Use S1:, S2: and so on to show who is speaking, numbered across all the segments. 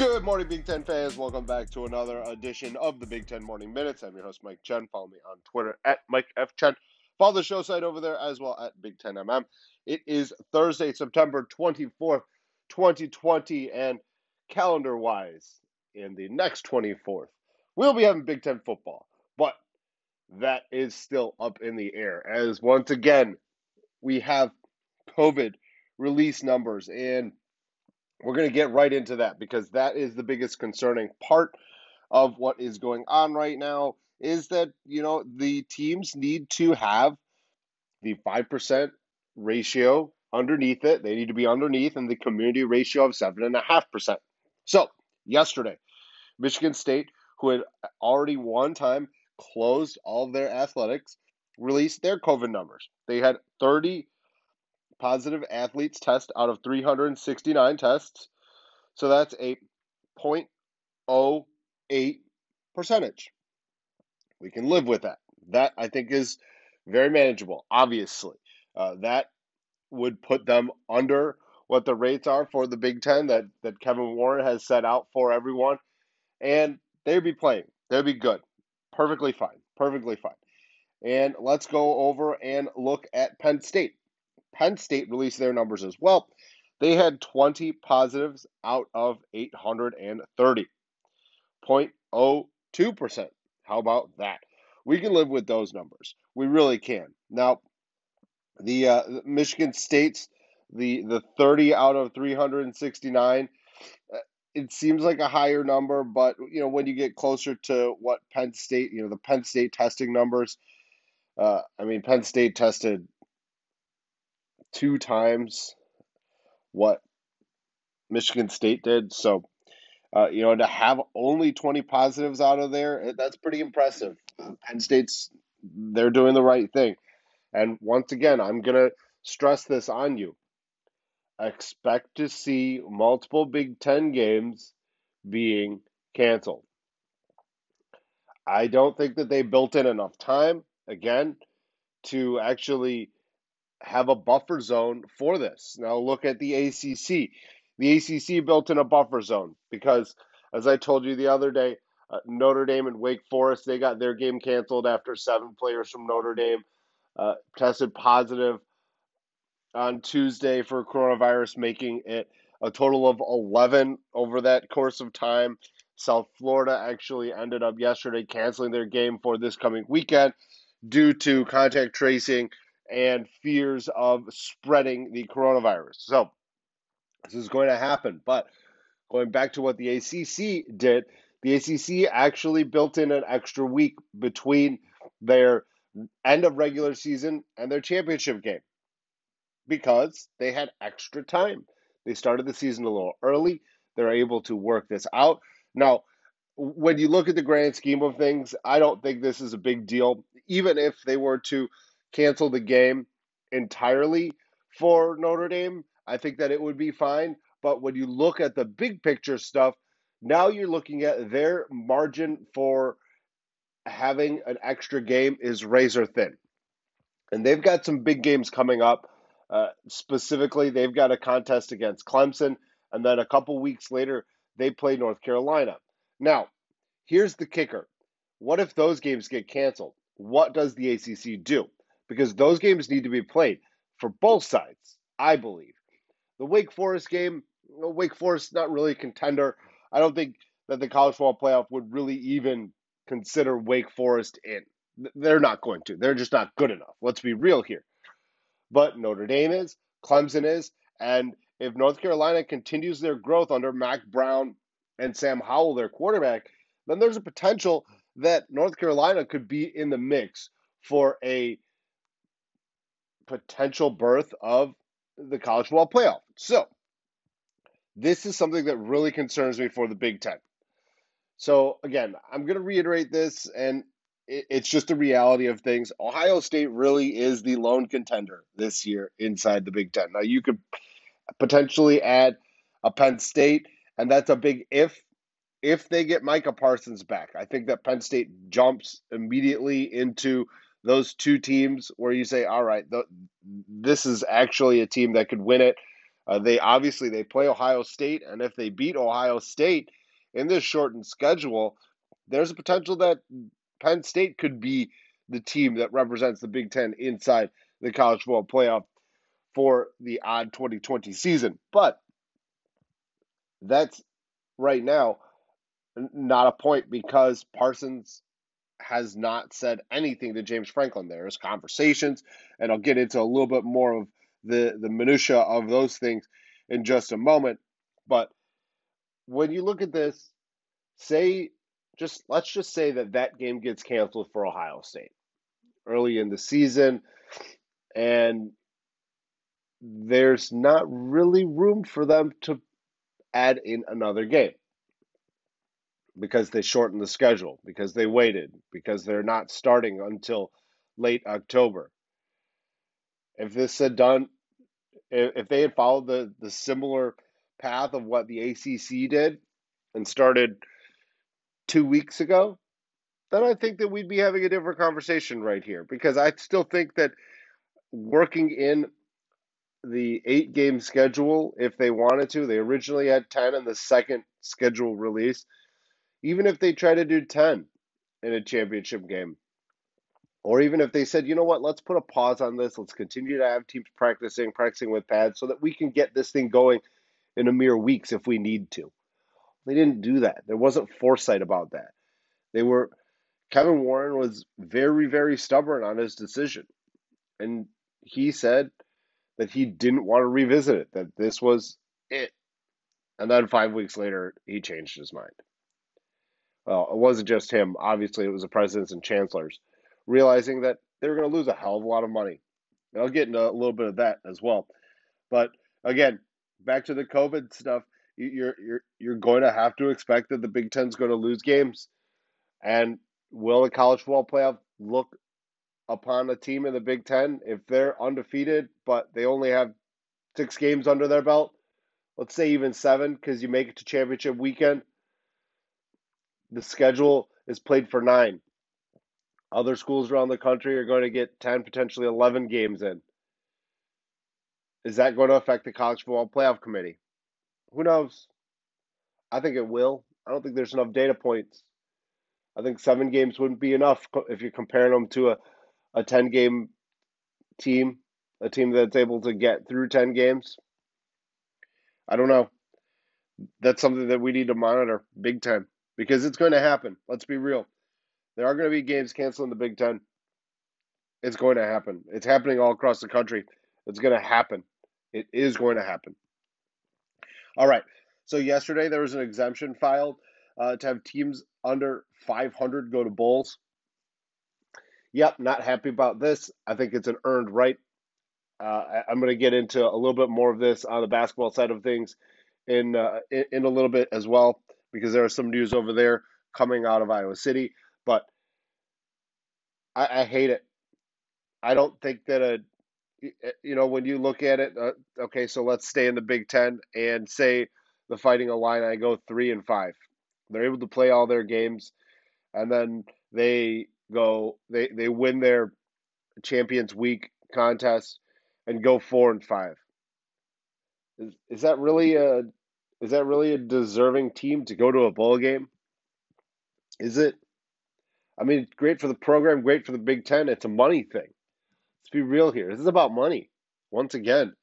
S1: Good morning, Big Ten fans. Welcome back to another edition of the Big Ten Morning Minutes. I'm your host, Mike Chen. Follow me on Twitter at Mike F. Chen. Follow the show site over there as well at Big Ten MM. It is Thursday, September 24th, 2020, and calendar wise, in the next 24th, we'll be having Big Ten football. But that is still up in the air as once again, we have COVID release numbers and we're going to get right into that because that is the biggest concerning part of what is going on right now is that you know the teams need to have the 5% ratio underneath it. They need to be underneath and the community ratio of 7.5% so yesterday michigan state who had already one time closed all of their athletics released their covid numbers. They had 30 positive athletes test out of 369 tests. So that's a 0.08 percentage. We can live with that. That I think is very manageable, obviously. Uh, that would put them under what the rates are for the Big Ten that, that Kevin Warren has set out for everyone. And they'd be playing. They'd be good. Perfectly fine. Perfectly fine. And let's go over and look at Penn State. Penn State released their numbers as well. They had 20 positives out of 830. 0.02%. How about that? We can live with those numbers. We really can. Now, the uh, Michigan State's the the 30 out of 369 uh, it seems like a higher number but you know when you get closer to what Penn State you know the Penn State testing numbers uh, I mean Penn State tested two times what Michigan State did. So, uh, you know, to have only 20 positives out of there, that's pretty impressive. Penn State's, they're doing the right thing. And once again, I'm going to stress this on you. Expect to see multiple Big Ten games being canceled. I don't think that they built in enough time, again, to actually have a buffer zone for this. Now look at the ACC. The ACC built in a buffer zone because, as I told you the other day, uh, Notre Dame and Wake Forest they got their game canceled after seven players from Notre Dame uh, tested positive on Tuesday for coronavirus, making it a total of 11 over that course of time. South Florida actually ended up yesterday canceling their game for this coming weekend due to contact tracing and fears of spreading the coronavirus. So, this is going to happen. But going back to what the ACC did, the ACC actually built in an extra week between their end of regular season and their championship game because they had extra time. They started the season a little early. They're able to work this out. Now, when you look at the grand scheme of things, I don't think this is a big deal. Even if they were to cancel the game entirely for Notre Dame, I think that it would be fine. But when you look at the big picture stuff, now you're looking at their margin for having an extra game is razor thin. And they've got some big games coming up. Uh, specifically, they've got a contest against Clemson, and then a couple weeks later, they play North Carolina. Now, here's the kicker what if those games get canceled? What does the ACC do? Because those games need to be played for both sides, I believe. The Wake Forest game, Wake Forest not really a contender. I don't think that the college football playoff would really even consider Wake Forest in. They're not going to. They're just not good enough. Let's be real here. But Notre Dame is, Clemson is, and if North Carolina continues their growth under Mack Brown and Sam Howell, their quarterback, then there's a potential that North Carolina could be in the mix for a potential berth of the college football playoff. So, this is something that really concerns me for the Big Ten. So, again, I'm going to reiterate this, and it's just the reality of things. Ohio State really is the lone contender this year inside the Big Ten. Now, you could potentially add a Penn State, and that's a big if. If they get Micah Parsons back, I think that Penn State jumps immediately into those two teams where you say, all right, this is actually a team that could win it. Uh, they obviously they play Ohio State, and if they beat Ohio State in this shortened schedule, there's a potential that Penn State could be the team that represents the Big Ten inside the college football playoff for the odd 2020 season. But that's right now not a point because Parsons has not said anything to James Franklin. There's conversations, and I'll get into a little bit more of the, the minutia of those things in just a moment. But when you look at this, say just let's just say that that game gets canceled for Ohio State early in the season, and there's not really room for them to add in another game because they shortened the schedule, because they waited, because they're not starting until late October. If this had done, if they had followed the, the similar path of what the ACC did and started two weeks ago, then I think that we'd be having a different conversation right here because I still think that working in the eight game schedule, if they wanted to, they originally had 10 in the second schedule release. Even if they try to do 10 in a championship game, or even if they said, you know what, let's put a pause on this, let's continue to have teams practicing, practicing with pads so that we can get this thing going in a mere weeks if we need to. They didn't do that. There wasn't foresight about that. They were Kevin Warren was very, very stubborn on his decision. And he said that he didn't want to revisit it, that this was it. And then five weeks later, he changed his mind. Well, it wasn't just him. Obviously, it was the presidents and chancellors realizing that they were going to lose a hell of a lot of money. And I'll get into a little bit of that as well. But again, back to the COVID stuff, you're you're you're going to have to expect that the Big Ten's going to lose games, and will the college football playoff look upon a team in the Big Ten if they're undefeated, but they only have six games under their belt? Let's say even seven because you make it to championship weekend. The schedule is played for nine. Other schools around the country are going to get 10, potentially 11 games in. Is that going to affect the college football playoff committee? Who knows? I think it will. I don't think there's enough data points. I think seven games wouldn't be enough if you're comparing them to a, a 10 game team, a team that's able to get through 10 games. I don't know. That's something that we need to monitor big time because it's going to happen. Let's be real. There are going to be games canceled in the Big Ten. It's going to happen. It's happening all across the country. It's going to happen. It is going to happen. All right. So yesterday there was an exemption filed uh, to have teams under 500 go to bowls. Yep, not happy about this. I think it's an earned right. Uh, I'm going to get into a little bit more of this on the basketball side of things in, uh, in in a little bit as well because there are some news over there coming out of Iowa City. But I, I hate it. I don't think that a you know when you look at it. Uh, okay, so let's stay in the Big Ten and say the Fighting Illini go three and five. They're able to play all their games, and then they go they they win their Champions Week contest and go four and five. Is is that really a is that really a deserving team to go to a bowl game? Is it? I mean, great for the program, great for the Big Ten. It's a money thing. Let's be real here. This is about money, once again.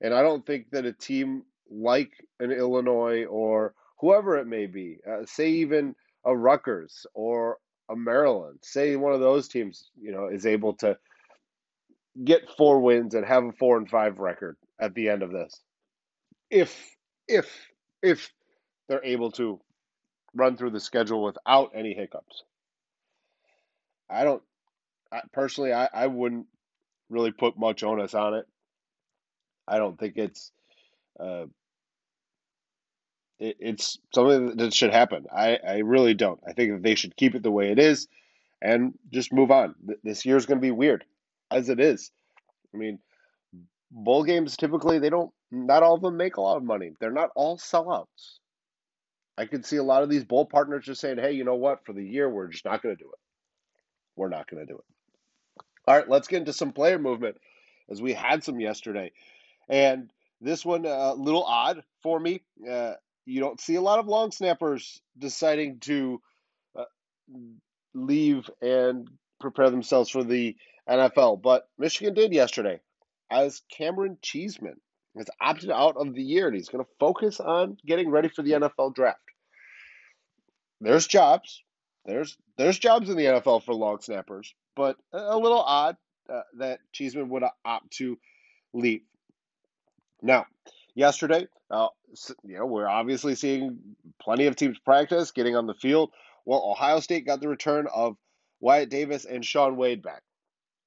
S1: And I don't think that a team like an Illinois or whoever it may be, uh, say even a Rutgers or a Maryland, say one of those teams, you know, is able to get four wins and have a four and five record at the end of this. If if if they're able to run through the schedule without any hiccups. I don't I, personally I, I wouldn't really put much onus on it. I don't think it's uh, it, it's something that should happen. I, I really don't. I think that they should keep it the way it is and just move on. This year's going to be weird, as it is. I mean, bowl games typically they don't. Not all of them make a lot of money. They're not all sellouts. I could see a lot of these bowl partners just saying, "Hey, you know what? For the year, we're just not going to do it. We're not going to do it." All right, let's get into some player movement, as we had some yesterday, and this one a little odd for me. Uh, you don't see a lot of long snappers deciding to uh, leave and prepare themselves for the NFL, but Michigan did yesterday, as Cameron Cheeseman has opted out of the year and he's going to focus on getting ready for the NFL draft. There's jobs. There's there's jobs in the NFL for long snappers, but a little odd uh, that Cheeseman would opt to leave. Now, yesterday, uh, you know, we're obviously seeing plenty of teams practice, getting on the field. Well, Ohio State got the return of Wyatt Davis and Shaun Wade back.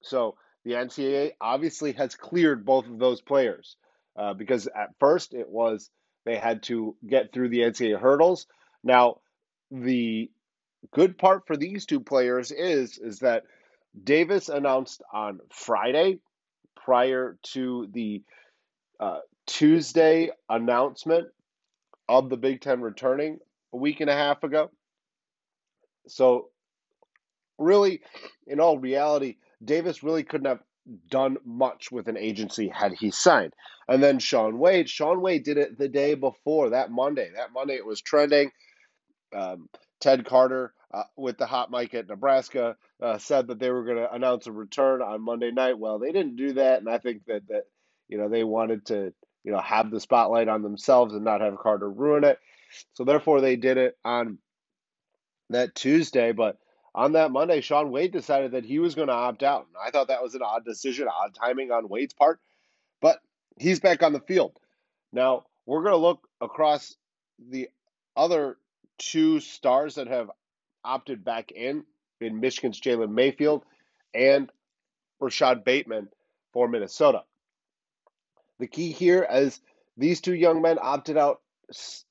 S1: So the NCAA obviously has cleared both of those players uh, because at first it was they had to get through the NCAA hurdles. Now, the good part for these two players is is that Davis announced on Friday prior to the uh, Tuesday announcement of the Big Ten returning a week and a half ago. So, really, in all reality, Davis really couldn't have done much with an agency had he signed. And then Shaun Wade, Shaun Wade did it the day before, that Monday. That Monday it was trending. Um, Ted Carter, uh, with the hot mic at Nebraska, uh, said that they were going to announce a return on Monday night. Well, they didn't do that, and I think that that you know they wanted to you know have the spotlight on themselves and not have Carter ruin it. So therefore, they did it on that Tuesday. But on that Monday, Shaun Wade decided that he was going to opt out. I thought that was an odd decision, odd timing on Wade's part. But he's back on the field. Now, we're going to look across the other two stars that have opted back in in Michigan's Jalen Mayfield and Rashod Bateman for Minnesota. The key here is these two young men opted out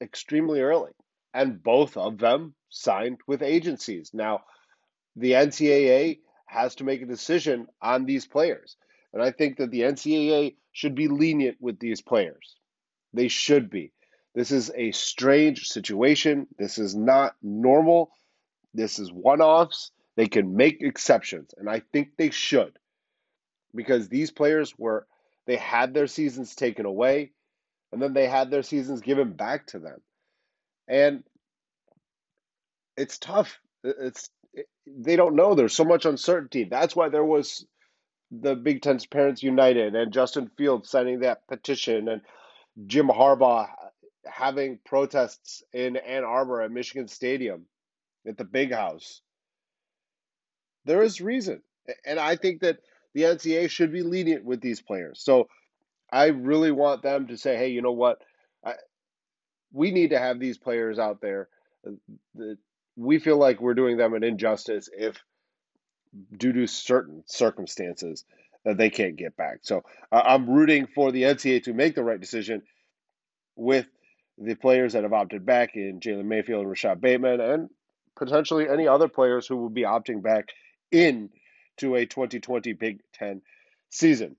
S1: extremely early, and both of them signed with agencies. Now, the NCAA has to make a decision on these players. And I think that the NCAA should be lenient with these players. They should be. This is a strange situation. This is not normal. This is one offs. They can make exceptions, and I think they should because these players were, they had their seasons taken away, and then they had their seasons given back to them. And it's tough. It's, it, they don't know. There's so much uncertainty. That's why there was the Big Ten's Parents United and Justin Fields signing that petition and Jim Harbaugh having protests in Ann Arbor at Michigan Stadium at the big house. There is reason. And I think that the NCAA should be lenient with these players. So I really want them to say, hey, you know what? I, we need to have these players out there. We feel like we're doing them an injustice if, due to certain circumstances, that they can't get back. So uh, I'm rooting for the NCAA to make the right decision with the players that have opted back in Jalen Mayfield and Rashod Bateman, and potentially any other players who will be opting back in to a 2020 Big Ten season.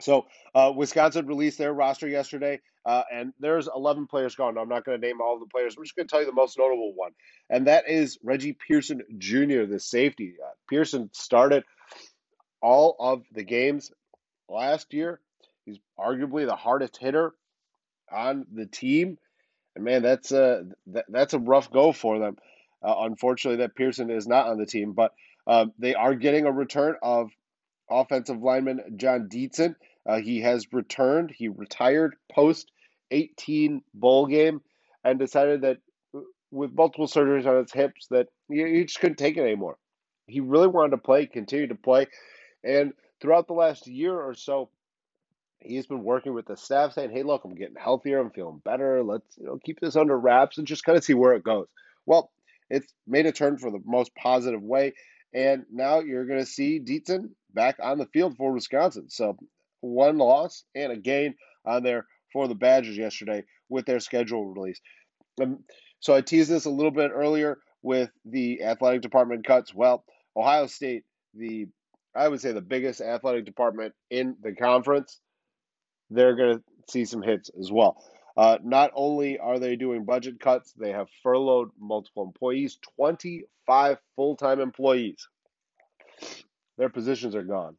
S1: So uh, Wisconsin released their roster yesterday, uh, and there's 11 players gone. I'm not going to name all the players. I'm just going to tell you the most notable one, and that is Reggie Pearson Jr., the safety. Uh, Pearson started all of the games last year. He's arguably the hardest hitter on the team, and man, that's a that, that's a rough go for them. Uh, unfortunately, that Pearson is not on the team, but uh, they are getting a return of offensive lineman Jon Dietzen. Uh, he has returned. He retired post 18 bowl game and decided that with multiple surgeries on his hips that he, he just couldn't take it anymore. He really wanted to play, continue to play, and throughout the last year or so, he's been working with the staff saying, "Hey, look, I'm getting healthier. I'm feeling better. Let's you know keep this under wraps and just kind of see where it goes." Well, it's made a turn for the most positive way, and now you're going to see Dietzen back on the field for Wisconsin. So one loss and a gain on there for the Badgers yesterday with their schedule release. Um, so I teased this a little bit earlier with the athletic department cuts. Well, Ohio State, the I would say the biggest athletic department in the conference, they're going to see some hits as well. Uh, not only are they doing budget cuts, they have furloughed multiple employees, 25 full time employees. Their positions are gone.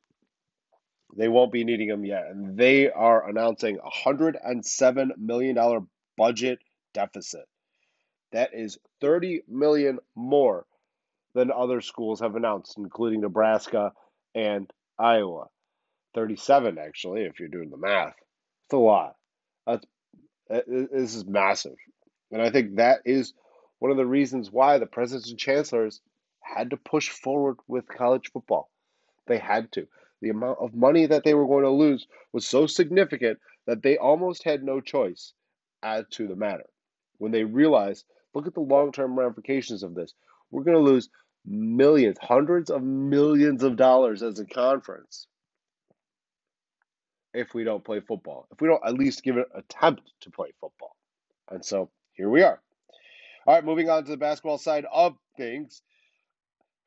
S1: They won't be needing them yet. And they are announcing a $107 million budget deficit. That is 30 million more than other schools have announced, including Nebraska and Iowa. 37, actually, if you're doing the math. It's a lot. That's, uh, uh, this is massive. And I think that is one of the reasons why the presidents and chancellors had to push forward with college football. They had to. The amount of money that they were going to lose was so significant that they almost had no choice as to the matter. When they realized, look at the long term ramifications of this. We're going to lose millions, hundreds of millions of dollars as a conference if we don't play football, if we don't at least give an attempt to play football. And so here we are. All right, moving on to the basketball side of things.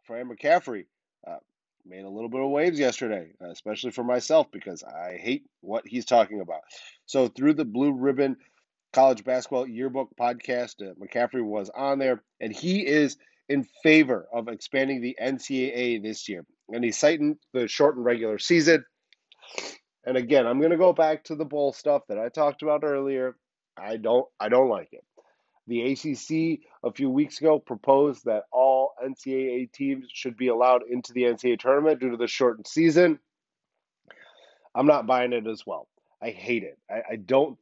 S1: Fran McCaffery uh, made a little bit of waves yesterday, especially for myself because I hate what he's talking about. So through the Blue Ribbon College Basketball Yearbook podcast, uh, McCaffery was on there, and he is in favor of expanding the NCAA this year. And he's citing the shortened regular season. And again, I'm going to go back to the bowl stuff that I talked about earlier. I don't I don't like it. The ACC a few weeks ago proposed that all NCAA teams should be allowed into the NCAA tournament due to the shortened season. I'm not buying it as well. I hate it. I, I don't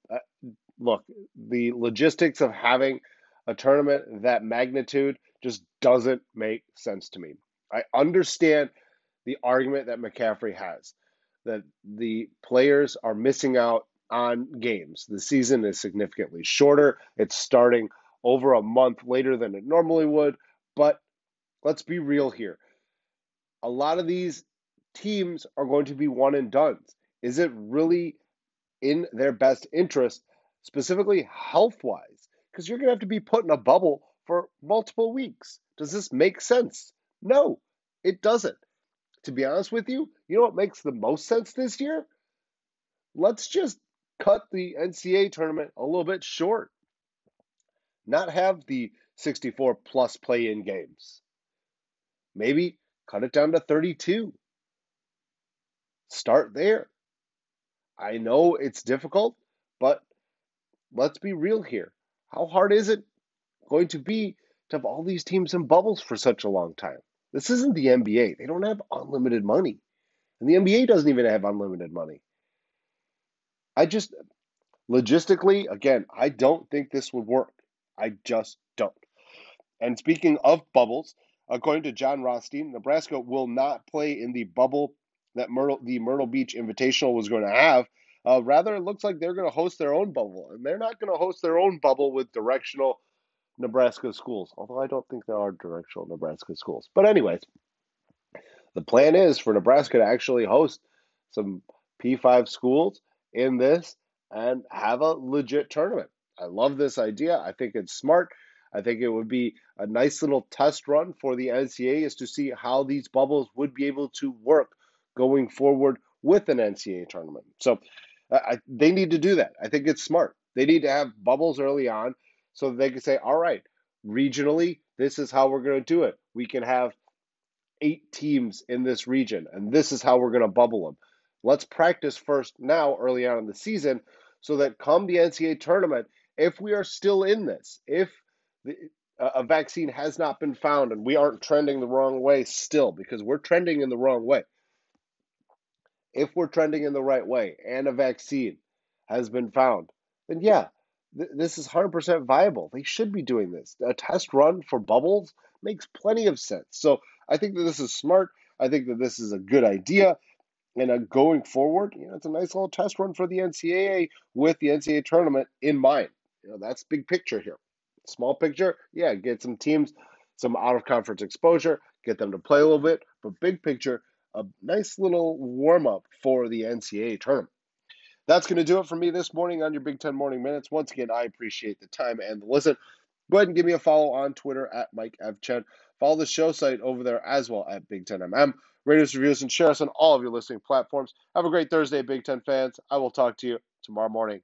S1: look the logistics of having a tournament that magnitude just doesn't make sense to me. I understand the argument that McCaffery has that the players are missing out on games. The season is significantly shorter. It's starting over a month later than it normally would. But let's be real here. A lot of these teams are going to be one and done. Is it really in their best interest, specifically health wise? Because you're going to have to be put in a bubble for multiple weeks. Does this make sense? No, it doesn't. To be honest with you, you know what makes the most sense this year? Let's just cut the NCAA tournament a little bit short. Not have the 64 plus play in games. Maybe cut it down to 32. Start there. I know it's difficult, but let's be real here. How hard is it going to be to have all these teams in bubbles for such a long time? This isn't the NBA. They don't have unlimited money. And the NBA doesn't even have unlimited money. I just, logistically, again, I don't think this would work. I just don't. And speaking of bubbles, according to Jon Rothstein, Nebraska will not play in the bubble that Myrtle, the Myrtle Beach Invitational was going to have. Uh, rather, it looks like they're going to host their own bubble, and they're not going to host their own bubble with directional Nebraska schools. Although I don't think there are directional Nebraska schools. But anyways, the plan is for Nebraska to actually host some P5 schools in this and have a legit tournament. I love this idea. I think it's smart. I think it would be a nice little test run for the NCAA is to see how these bubbles would be able to work going forward with an NCAA tournament. So I, they need to do that. I think it's smart. They need to have bubbles early on so they can say, all right, regionally, this is how we're going to do it. We can have eight teams in this region, and this is how we're going to bubble them. Let's practice first now, early on in the season, so that come the NCAA tournament, if we are still in this, if the, a vaccine has not been found and we aren't trending the wrong way still, because we're trending in the wrong way. If we're trending in the right way and a vaccine has been found, then yeah, th- this is 100% viable. They should be doing this. A test run for bubbles makes plenty of sense. So I think that this is smart. I think that this is a good idea. And uh, going forward, you know, it's a nice little test run for the NCAA with the NCAA tournament in mind. You know, that's big picture here. Small picture, yeah, get some teams some out of conference exposure, get them to play a little bit. But big picture, a nice little warm up for the NCAA tournament. That's going to do it for me this morning on your Big Ten Morning Minutes. Once again, I appreciate the time and the listen. Go ahead and give me a follow on Twitter at Mike F. Follow the show site over there as well at Big Ten MM. Rate us, reviews, and share us on all of your listening platforms. Have a great Thursday, Big Ten fans. I will talk to you tomorrow morning.